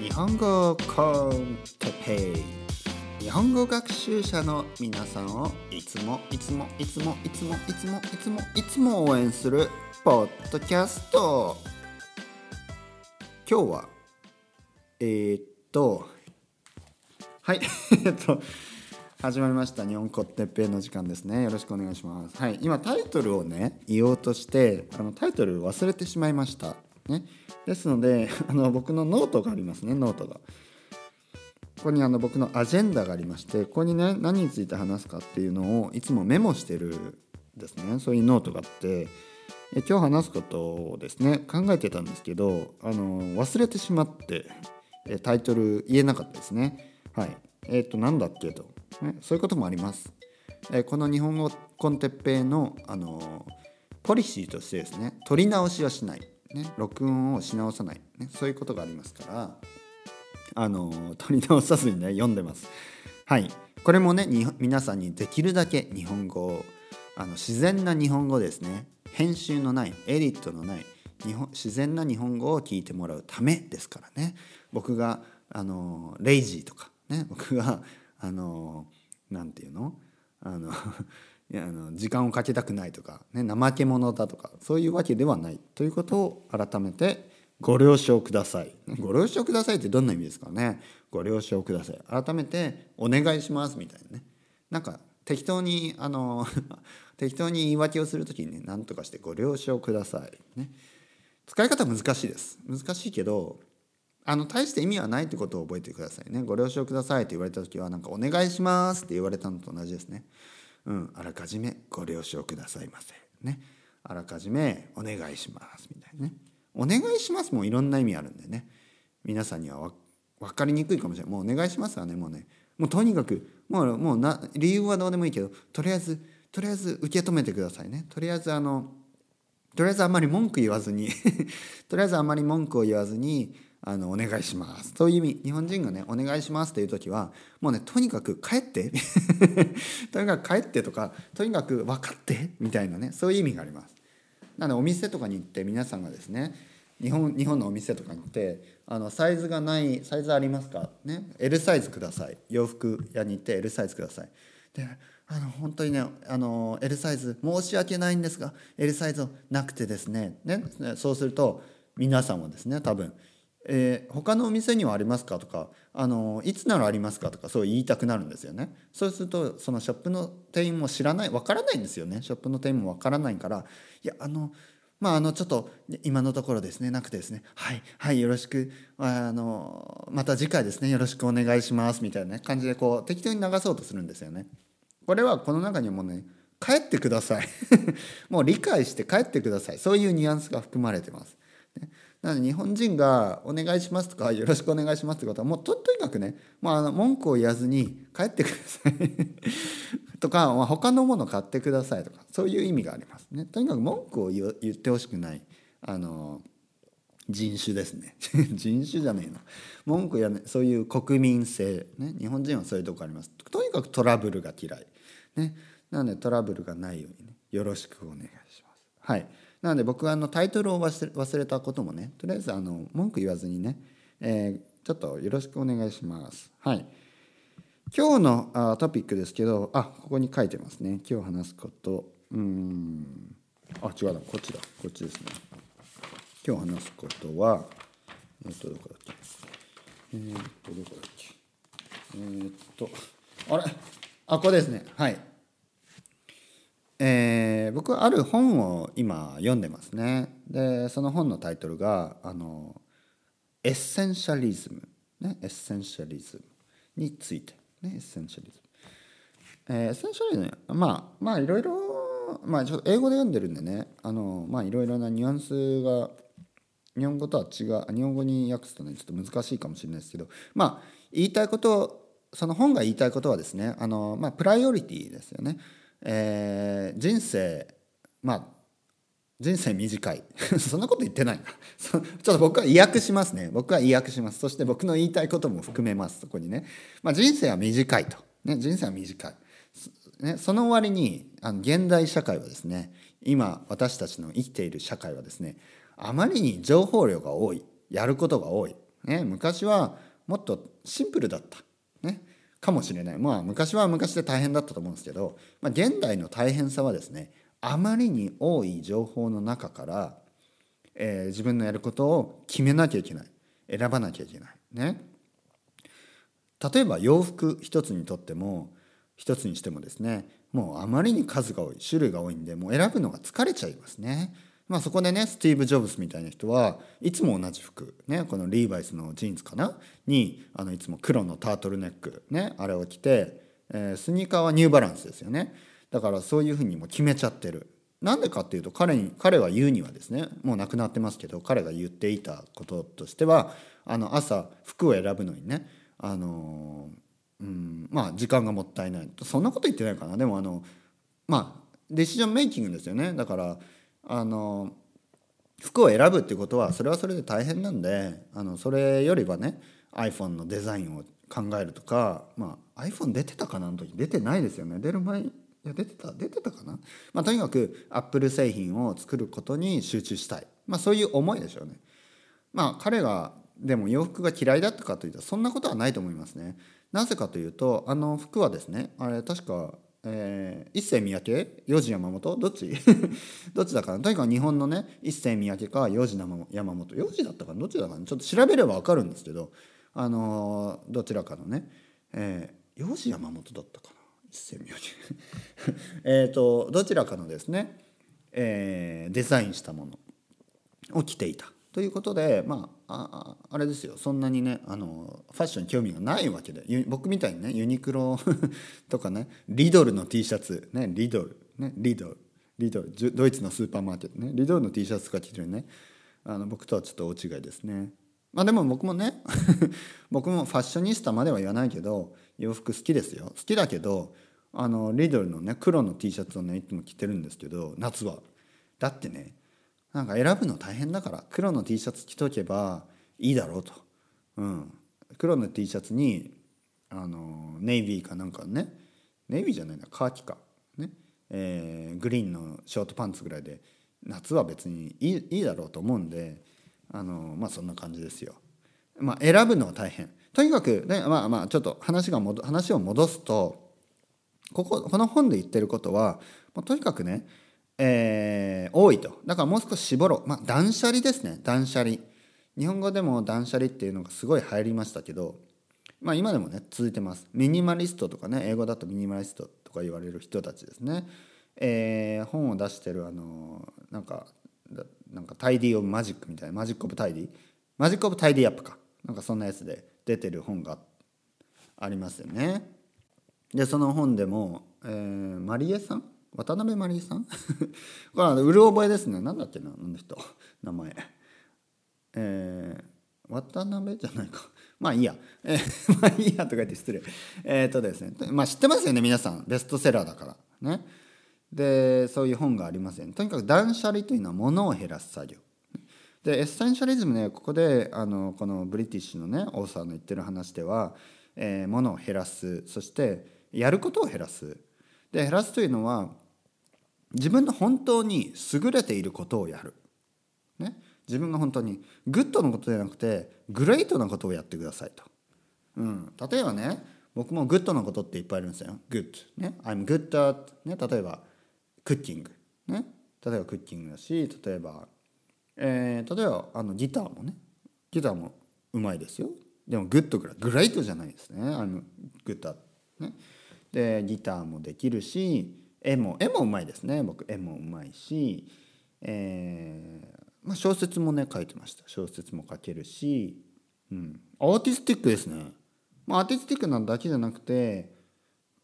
日本語コンテペイ。日本語学習者の皆さんをいつもいつもいつもいつもいつもいつもいつも応援するポッドキャスト。今日はえー、っとはい えっと始まりました。日本語てっぺいの時間ですね。よろしくお願いします。はい今タイトルをね言おうとしてあのタイトル忘れてしまいました。ね。ですので あの僕のノートがありますねノートが。ここにあの僕のアジェンダがありましてここにね何について話すかっていうのをいつもメモしてるですね。そういうノートがあってえ今日話すことをですね考えてたんですけどあの忘れてしまってえタイトル言えなかったですね。はい。えっ、ー、と何だっけと。ね、そういうこともあります。えこの日本語コンテッペイの、あのポリシーとしてですね取り直しはしない、ね、録音をし直さない、ね、そういうことがありますからあの取り直さずにね読んでます。はい。これもね皆さんにできるだけ日本語をあの自然な日本語ですね。編集のないエディットのない日本自然な日本語を聞いてもらうためですからね。僕があのレイジーとかね僕があのなんていうの？あのあの時間をかけたくないとか、ね、怠け者だとかそういうわけではないということを改めてご了承ください。ご了承くださいってどんな意味ですかねご了承ください。改めてお願いしますみたいなね。なんか適当にあの 適当に言い訳をする時にね何とかしてご了承ください。ね。使い方難しいです。難しいけどあの大して意味はないってことを覚えてくださいね。ご了承くださいって言われた時はなんかお願いしますって言われたのと同じですね。うん、あらかじめご了承くださいませ。ね。あらかじめお願いしますみたいなね。お願いしますもいろんな意味あるんでね。皆さんには分かりにくいかもしれない。もうお願いしますはね、もうね、もうとにかく、もうもうな理由はどうでもいいけど、とりあえず、とりあえず受け止めてくださいね。とりあえずあの、とりあえずあんまり文句言わずに とりあえずあんまり文句を言わずに、あのお願いします。そういう意味日本人がねお願いしますっていう時はもうねとにかく帰って とにかく帰ってとかとにかく分かってみたいなねそういう意味があります。なのでお店とかに行って皆さんがですね日本日本のお店とかに行ってあのサイズがないサイズありますか？ね L サイズください。洋服屋に行って L サイズください。であの本当にねあの L サイズ申し訳ないんですが L サイズなくてですねねそうすると皆さんもですね多分えー、他のお店にはありますかとかあのいつならありますかとかそう言いたくなるんですよね。そうするとそのショップの店員も知らないわからないんですよね。ショップの店員もわからないからいやあのまああのちょっと今のところですねなくてですねはいはいよろしくあのまた次回ですねよろしくお願いしますみたいな、ね、感じでこう適当に流そうとするんですよね。これはこの中にもね帰ってください。もう理解して帰ってください。そういうニュアンスが含まれてます、ね。なので日本人が「お願いします」とか「よろしくお願いします」ってことはもうととにかくね、まあ、あの文句を言わずに帰ってください。とか、まあ、他のもの買ってくださいとかそういう意味がありますね。とにかく文句を言ってほしくないあの人種ですね。人種じゃねえな。文句や、ね、そういう国民性、ね、日本人はそういうとこあります。とにかくトラブルが嫌い、ね、なのでトラブルがないようにねよろしくお願いします。はい。なので僕はあのタイトルを忘れ忘れたこともねとりあえずあの文句言わずにね、えー、ちょっとよろしくお願いします。はい、今日のあトピックですけどあここに書いてますね。今日話すこと。うん。あ違うな。こっちだ。こっちですね。今日話すことはえっとどこだっけ？えー、っとどこだっけ？えー、っとあれ？あここですね。はい。えー、僕はある本を今読んでますね。でその本のタイトルがあのエッセンシャリズム、ね、エッセンシャリズムについて、ね、エッセンシャリズム、えー、エッセンシャリズムまあまあいろいろまあちょっと英語で読んでるんでねあのまあいろいろなニュアンスが日本語とは違う日本語に訳すとねちょっと難しいかもしれないですけどまあ言いたいことその本が言いたいことはですねあの、まあ、プライオリティですよね。えー、人生まあ人生短い。そんなこと言ってないな。ちょっと僕は意訳しますね。僕は意訳します。そして僕の言いたいことも含めますそこにね、まあ、人生は短いと、ね、人生は短い、ね、その割にあの現代社会はですね今私たちの生きている社会はですねあまりに情報量が多い。やることが多い、ね、昔はもっとシンプルだった、ね、かもしれない。まあ昔は昔で大変だったと思うんですけど、まあ、現代の大変さはですねあまりに多い情報の中から、えー、自分のやることを決めなきゃいけない。選ばなきゃいけない。ね。例えば洋服一つにとっても一つにしてもですねもうあまりに数が多い種類が多いんでもう選ぶのが疲れちゃいますね。まあ、そこでねスティーブ・ジョブズみたいな人はいつも同じ服、ね、このリーバイスのジーンズかな？にあのいつも黒のタートルネック、ね、あれを着て、えー、スニーカーはニューバランスですよね。だからそういうふうにも決めちゃってる。なんでかっていうと彼に彼は言うにはですねもう亡くなってますけど彼が言っていたこととしてはあの朝服を選ぶのにねあのうんまあ時間がもったいない。そんなこと言ってないかな。でもあのまあデシジョンメイキングですよね。だからあの服を選ぶっていうことはそれはそれで大変なんであのそれよりはね iPhone のデザインを考えるとか、まあ、iPhone 出てたかなの時出てないですよね出る前いや出てた出てたかな、まあ、とにかく Apple 製品を作ることに集中したい、まあ、そういう思いでしょうね。まあ彼がでも洋服が嫌いだったかというとそんなことはないと思いますね。なぜかというとあの服はですねあれ確かえー、一世三宅？四時山本？どっち？どっちだかな？とにかく日本のね一世三宅か四時山本。四時だったかどっちだかな？ちょっと調べれば分かるんですけどあのー、どちらかのね、えー、四時山本だったかな？一世三宅。えっとどちらかのですね、えー、デザインしたものを着ていた。ということでまあああれですよ。そんなにねあのファッションに興味がないわけで。僕みたいにねユニクロ とかねリドルの T シャツねリドルねリドルリドルドイツのスーパーマーケットねリドルの T シャツとか着てるねあの僕とはちょっと大違いですね。まあでも僕もね 僕もファッショニスタまでは言わないけど洋服好きですよ。好きだけどあのリドルのね黒の T シャツをねいつも着てるんですけど夏は。だってねなんか選ぶの大変だから黒の T シャツ着とけばいいだろうと、うん、黒の T シャツにあのネイビーかなんかね。ネイビーじゃないなカーキか、ね。えー、グリーンのショートパンツぐらいで夏は別にいいいいだろうと思うんであのまあそんな感じですよ。まあ、選ぶのは大変。とにかく、ね、まあまあちょっと話が話を戻すとこここの本で言ってることは、まあ、とにかくねえー、多いと。だからもう少し絞ろう。まあ断捨離ですね。断捨離。日本語でも断捨離っていうのがすごい流行りましたけどまあ今でもね続いてます。ミニマリストとかね英語だとミニマリストとか言われる人たちですね、えー、本を出してるあのなんかなんか tidy of magic みたいな magic of tidy？ magic of tidy up か。なんかそんなやつで出てる本がありますよね。でその本でも、えー、マリエさん渡辺マリーさん？これうる覚えですね。何だっけなあの人。名前。えー、渡辺じゃないか。まあいいや、えー、まあいいや。とか言って失礼。えっ、ー、とですね。まあ知ってますよね？皆さん。ベストセラーだから。ね。でそういう本がありますよね。とにかく断捨離というのは物を減らす作業。でエッセンシャリズムねここであのこのブリティッシュのねオーサーの言ってる話では、えー、物を減らす。そしてやることを減らす。で減らすというのは自分の本当に優れていることをやる。ね、自分が本当にグッドのことじゃなくてグレートなことをやってくださいと。うん、例えばね僕もグッドなことっていっぱいありますよ。good ね I'm good at ね例えばクッキングね例えばクッキングだし例えば、えー、例えばあのギターもねギターもうまいですよ。でもグッドぐらいグレートじゃないですね。I'm good at ね。でギターもできるし絵も絵もうまいですね。僕絵もうまいし、えーまあ、小説もね書いてました。小説も書けるし、うん、アーティスティックですね、まあ、アーティスティックなだけじゃなくて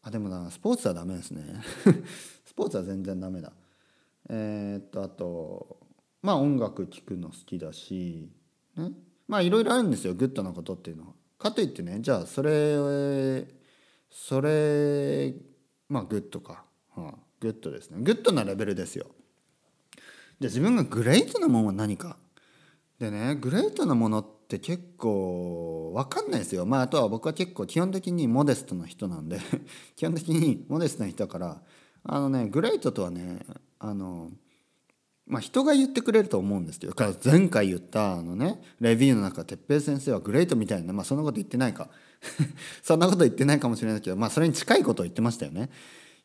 あでもなスポーツはダメですね。スポーツは全然ダメだ。えー、っとあとまあ音楽聴くの好きだし、ね、まあいろいろあるんですよ。グッドなことっていうのは。かといってねじゃあそれそれまあグッドか。はあ、グッドですね。グッドなレベルですよ。じゃあ自分がグレートなものは何か？でねグレートなものって結構分かんないですよ。まああとは僕は結構基本的に modest な人なんで。基本的に modest な人だからあのねグレートとはねあのまあ人が言ってくれると思うんですけど前回言ったあのねレビューの中哲平先生はグレートみたいなまあそんなこと言ってないか。そんなこと言ってないかもしれないけどまあそれに近いことを言ってましたよね。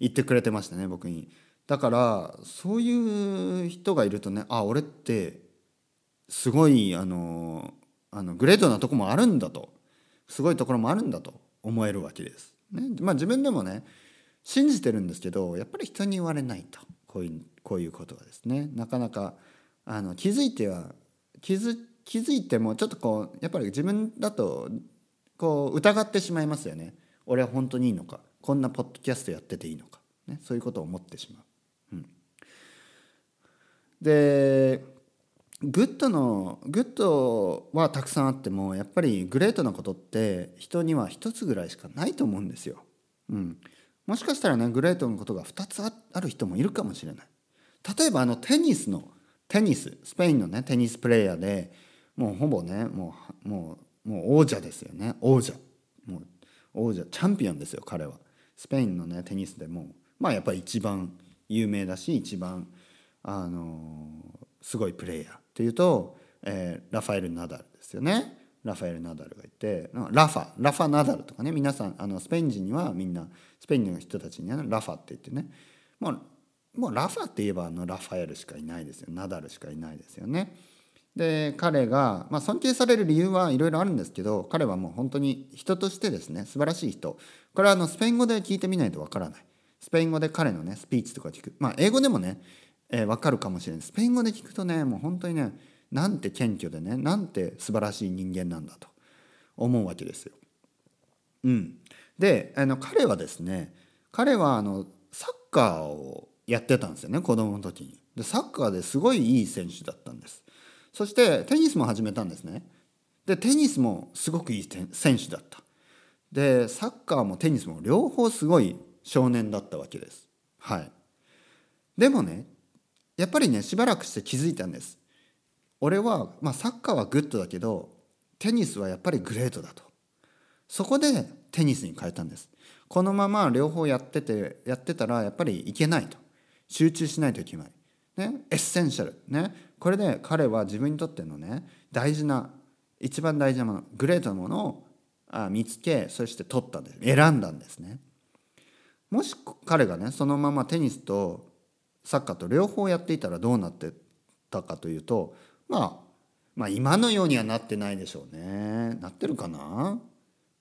言ってくれてましたね僕に。だからそういう人がいるとねあ俺ってすごいあのあのグレートなとこもあるんだと。すごいところもあるんだと。思えるわけです。ね、まあ自分でもね信じてるんですけどやっぱり人に言われないと。こういうこういうことはですね。なかなかあの気づいては気づ気づいてもちょっとこうやっぱり自分だとこう疑ってしまいますよね。俺は本当にいいのか。こんなポッドキャストやってていいのか、ね、そういうことを思ってしまう。うん、でグッドのグッドはたくさんあってもやっぱりグレートなことって人には一つぐらいしかないと思うんですよ。うん、もしかしたらねグレートのことが2つある人もいるかもしれない。例えばあのテニスのテニススペインのねテニスプレーヤーでもうほぼねもうもうもう王者ですよね王者もう王者チャンピオンですよ彼はスペインのねテニスでもまあやっぱり一番有名だし一番あのすごいプレーヤーっていうと、えー、ラファエル・ナダルですよね。ラファエル・ナダルがいてラファラファ・ナダルとかね皆さんあのスペイン人にはみんなスペインの人たちにはラファって言ってね。もうもうラファって言えばあのラファエルしかいないですよ。ナダルしかいないですよね。で彼が、まあ、尊敬される理由はいろいろあるんですけど彼はもう本当に人としてですね素晴らしい人これはあのスペイン語で聞いてみないとわからないスペイン語で彼のねスピーチとか聞くまあ英語でもねえー、分かるかもしれないスペイン語で聞くとねもう本当にねなんて謙虚でねなんて素晴らしい人間なんだと思うわけですよ。うん、であの彼はですね彼はあのサッカーをやってたんですよね子供の時に。でサッカーですごいいい選手だったんです。そしてテニスも始めたんですね。でテニスもすごくいい選手だった。でサッカーもテニスも両方すごい少年だったわけです。はい。でもねやっぱりねしばらくして気づいたんです俺は、まあ、サッカーはグッドだけどテニスはやっぱりグレートだとそこでテニスに変えたんですこのまま両方やっててやってたらやっぱりいけないと集中しないといけない、ね、エッセンシャルね。これで彼は自分にとってのね大事な一番大事なものグレートなものを見つけそして取ったんです選んだんですね。もし彼がねそのままテニスとサッカーと両方やっていたらどうなってたかというと、まあ、まあ今のようにはなってないでしょうね。なってるかな？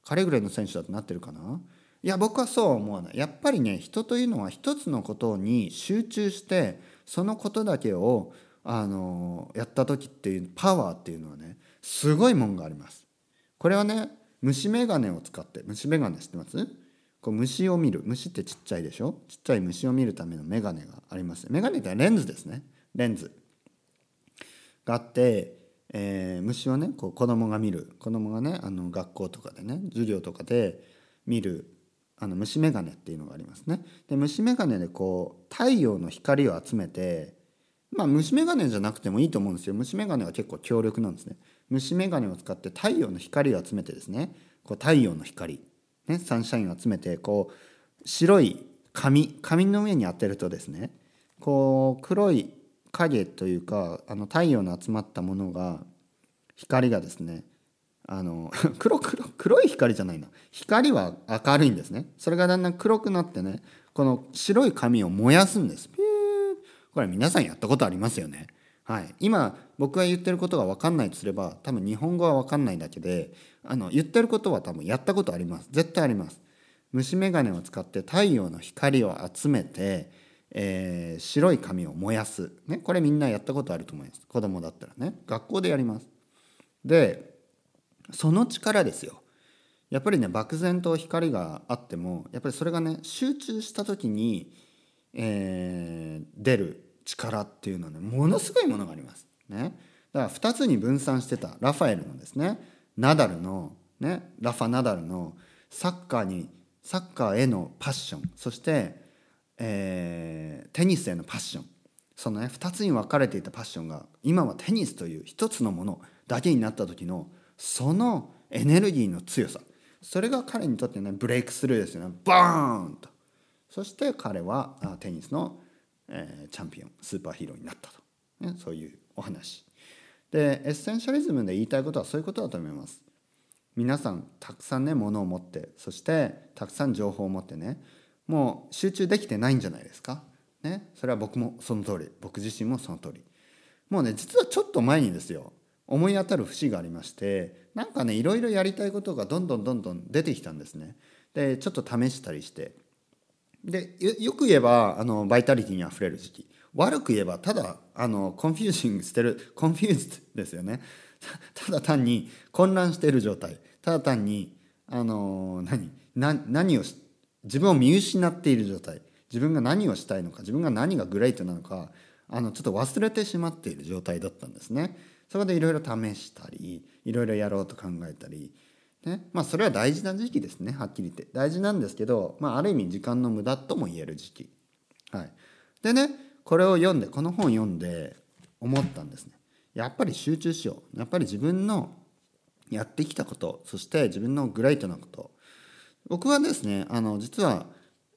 彼ぐらいの選手だとなってるかな？いや僕はそう思わない。やっぱりね人というのは一つのことに集中してそのことだけをあのやった時っていうパワーっていうのはねすごいもんがあります。これはね虫眼鏡を使って虫眼鏡知ってます？こう虫を見る。虫ってちっちゃいでしょ？ちっちゃい虫を見るための眼鏡があります。眼鏡ってレンズですね。レンズ。があって、えー、虫をねこう子供が見る。子供がねあの学校とかでね授業とかで見るあの虫眼鏡っていうのがありますね。で虫眼鏡でこう太陽の光を集めてまあ虫眼鏡じゃなくてもいいと思うんですよ。虫眼鏡は結構強力なんですね。虫眼鏡を使って太陽の光を集めてですねこう太陽の光ね、サンシャインを集めてこう白い紙紙の上に当てるとですねこう黒い影というかあの太陽の集まったものが光がですねあの 黒黒黒い光じゃないな。光は明るいんですね。それがだんだん黒くなってねこの白い紙を燃やすんです。ピュー。これ皆さんやったことありますよね。はい、今僕が言ってることが分かんないとすれば多分日本語は分かんないだけであの言ってることは多分やったことあります。絶対あります。虫眼鏡を使って太陽の光を集めて、えー、白い紙を燃やす、ね、これみんなやったことあると思います。子供だったらね。学校でやります。でその力ですよやっぱりね漠然と光があってもやっぱりそれがね集中した時に、えー、出る力っていうのはねものすごいものがあります。ね、だから2つに分散してたラファエルのですねナダルの、ね、ラファ・ナダルのサッカーにサッカーへのパッションそして、えー、テニスへのパッションそのね2つに分かれていたパッションが今はテニスという一つのものだけになった時のそのエネルギーの強さ。それが彼にとってねブレイクスルーですよね。バーンと。そして彼はテニスのえー、チャンピオンスーパーヒーローになったと、ね、そういうお話。でエッセンシャリズムで言いたいことはそういうことだと思います。皆さんたくさんねものを持ってそしてたくさん情報を持ってねもう集中できてないんじゃないですか。ねそれは僕もその通り。僕自身もその通り。もうね実はちょっと前にですよ。思い当たる節がありましてなんかねいろいろやりたいことがどんどんどんどん出てきたんですね。でちょっと試したりして。でよく言えばあのバイタリティにあふれる時期。悪く言えばただあの confusing してる confuse ですよね。ただ単に混乱している状態。ただ単にあの何何を自分を見失っている状態。自分が何をしたいのか自分が何がグレートなのかあのちょっと忘れてしまっている状態だったんですね。そこでいろいろ試したりいろいろやろうと考えたり、ね、まあそれは大事な時期ですね。はっきり言って。大事なんですけど、まあ、ある意味時間の無駄とも言える時期。はい、でねこれを読んでこの本読んで思ったんですね。やっぱり集中しよう。やっぱり自分のやってきたことそして自分のグレートなこと。僕はですねあの実は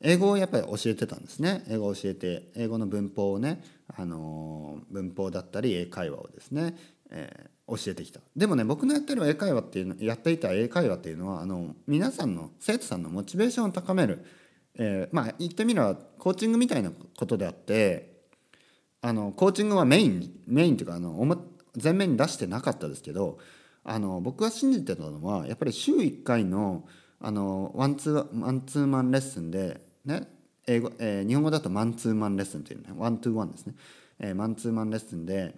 英語をやっぱり教えてたんですね。英語を教えて英語の文法をねあの文法だったり英会話をですね、えー、教えてきた。でもね僕のやってる英会話っていうのやっていた英会話っていうのはあの皆さんの生徒さんのモチベーションを高める、えー、まあ言ってみればコーチングみたいなことであってあのコーチングはメインメインというかあの前面に出してなかったですけどあの僕が信じてたのはやっぱり週1回のあの one to マンツーマンレッスンでね英語、えー、日本語だとマンツーマンレッスンというね one to one ですね、えー、マンツーマンレッスンで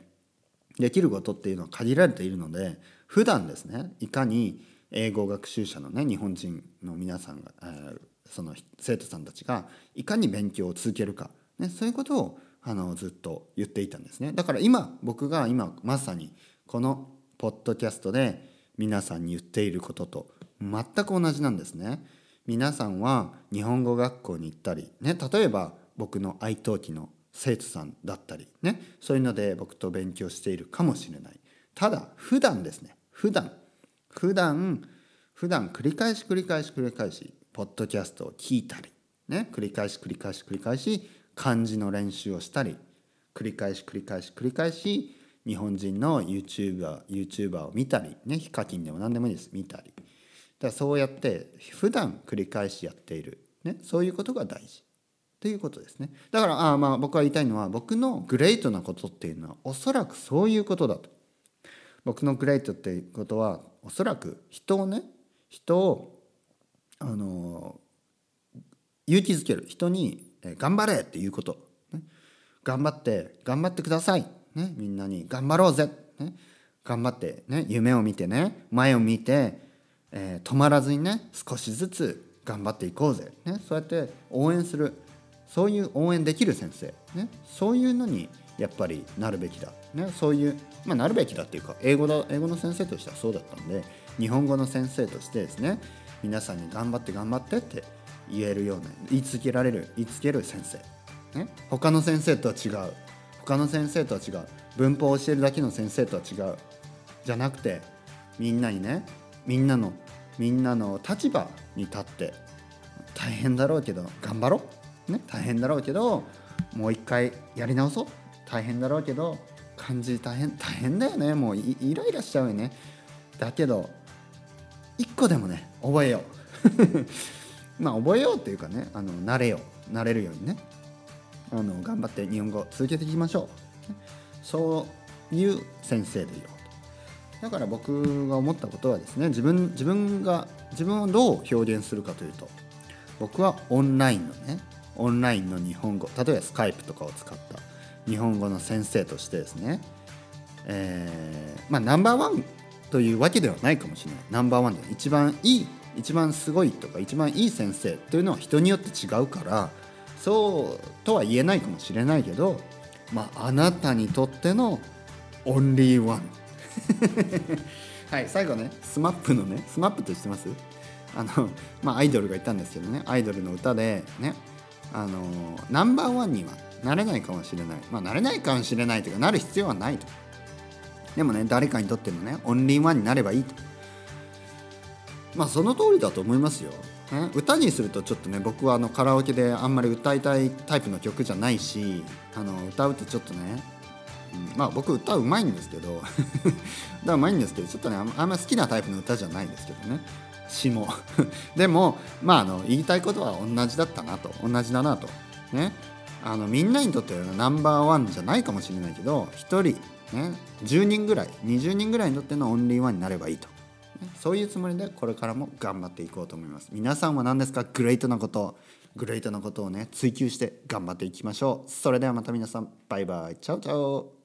できることっていうのは限られているので普段ですねいかに英語学習者のね日本人の皆さんが、えー、その生徒さんたちがいかに勉強を続けるか、ね、そういうことをあのずっと言っていたんですねだから今僕が今まさにこのポッドキャストで皆さんに言っていることと全く同じなんですね。皆さんは日本語学校に行ったり、ね、例えば僕の愛登記の生徒さんだったりねそういうので僕と勉強しているかもしれない。ただ普段ですね。普段。普段普段繰り返し繰り返し繰り返しポッドキャストを聞いたりね繰り返し繰り返し繰り返し漢字の練習をしたり繰り返し繰り返し繰り返し日本人の YouTuber, YouTuber を見たりねヒカキンでも何でもいいです。見たり。だそうやって普段繰り返しやっている、ね、そういうことが大事。ということですね。だからあまあ僕が言いたいのは僕のグレートなことっていうのはおそらくそういうことだと。僕のグレートっていうことはおそらく人をね人をあの勇気づける。人に頑張れっていうこと、ね、頑張って頑張ってください、ね、みんなに頑張ろうぜ、ね、頑張ってね。夢を見てね。前を見てえー、止まらずにね少しずつ頑張っていこうぜ、ね、そうやって応援する。そういう応援できる先生、ね、そういうのにやっぱりなるべきだ、ね、そういう、まあ、なるべきだっていうか英語だ英語の先生としてはそうだったんで日本語の先生としてですね皆さんに頑張って頑張ってって言えるような言いつけられる言いつける先生、ね、他の先生とは違う。他の先生とは違う。文法を教えるだけの先生とは違う。じゃなくてみんなにねみんなのみんなの立場に立って大変だろうけど頑張ろう、ね、大変だろうけどもう一回やり直そう。大変だろうけど漢字大変大変だよね。もうイライラしちゃうよね。だけど一個でもね覚えよう。まあ覚えようっていうかねあの慣れよう。慣れるようにね。あの頑張って日本語続けていきましょう。そういう先生でいようだから僕が思ったことはですね自分自分が自分をどう表現するかというと僕はオンラインのねオンラインの日本語例えばスカイプとかを使った日本語の先生としてですね、えー、まあナンバーワンというわけではないかもしれない。ナンバーワンで一番いい一番すごいとか一番いい先生というのは人によって違うからそうとは言えないかもしれないけどまああなたにとってのオンリーワン。はい最後ね SMAP のね SMAP って知ってます？あのまあアイドルがいたんですけどねアイドルの歌でねあのナンバーワンにはなれないかもしれない。まあなれないかもしれないというかなる必要はないと。でもね誰かにとってのねオンリーワンになればいいと。まあその通りだと思いますよ、ね、歌にするとちょっとね僕はあのカラオケであんまり歌いたいタイプの曲じゃないしあの歌うとちょっとねうんまあ僕歌うまいんですけど。歌うまいんですけどちょっとねあんま好きなタイプの歌じゃないんですけどね。詩も。でもまああの言いたいことは同じだったなと。同じだなと。ね。あのみんなにとってはナンバーワンじゃないかもしれないけど1人、ね、10人ぐらい20人ぐらいにとってのオンリーワンになればいいと、ね。そういうつもりでこれからも頑張っていこうと思います。皆さんは何ですか？グレートなこと。グレートなことをね追求して頑張っていきましょう。それではまた皆さん。バイバイ。チャオチャオ。